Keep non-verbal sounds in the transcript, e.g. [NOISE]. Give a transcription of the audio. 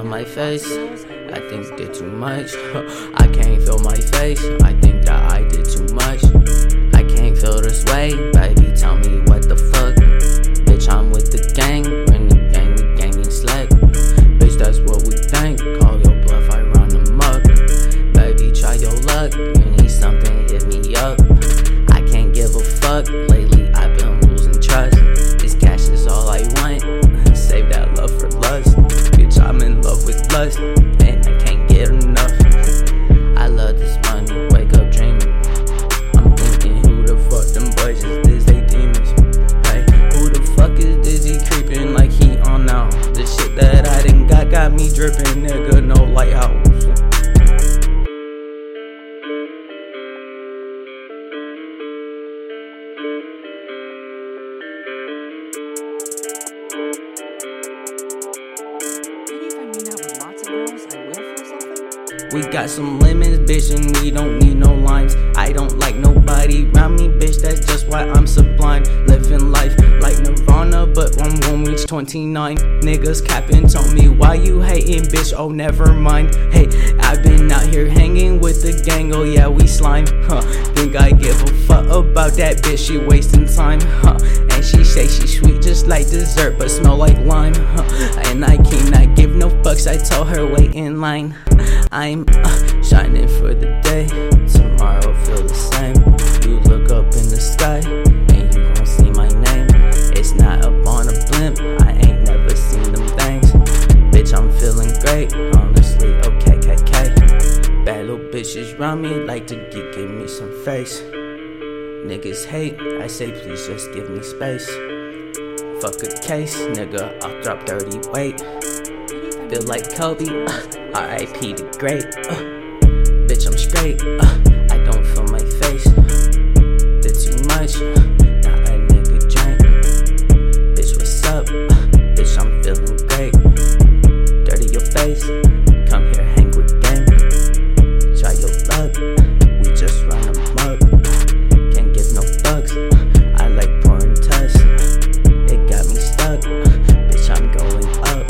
feel my face. I think did too much. [LAUGHS] I can't feel my face. I think that I did too much. I can't feel this way, baby. Tell me what the fuck. Bitch, I'm with the gang. When the gang, we gangin' slack. Bitch, that's what we think. Call your bluff, I run amok. Baby, try your luck. You need something, hit me up. I can't give a fuck. Lust. And I can't get enough. I love this money. Wake up dreaming. I'm thinking, who the fuck them boys is this? They demons. Hey, who the fuck is? He creeping like he on now. The shit that I done got got me dripping, nigga. No lighthouse. Maybe We got some lemons, bitch, and we don't need no limes. I don't like nobody around me, bitch, that's just why I'm sublime. Living life like Nirvana, but one won't reach 29. Niggas capping, told me, why you hating, bitch? Oh, never mind. Hey, I've been out here hanging with the gang, oh yeah, we slime. Huh, think I give a fuck about that bitch, she wasting time. Huh, and she say she sweet just like dessert, but smell like lime. Huh, and I cannot give no fucks, I tell her wait in line. I'm uh, shining for the day. Tomorrow feel the same. You look up in the sky and you gon' see my name. It's not up on a blimp. I ain't never seen them things. Bitch, I'm feeling great. Honestly, okay, KK. Bad little bitches round me like to get give me some face. Niggas hate. I say please just give me space. Fuck a case, nigga. I'll drop dirty weight feel like Kobe. Uh, RIP the great. Uh, bitch, I'm straight. Uh, I don't feel my face. Uh. Did too much. Uh, now a nigga drink. Uh. Bitch, what's up? bitch, I'm feeling great. Dirty your face. Come here, hang with gang. Try your luck. We just run them up. Can't give no bugs, I like pouring tuss. It got me stuck. bitch, I'm going up.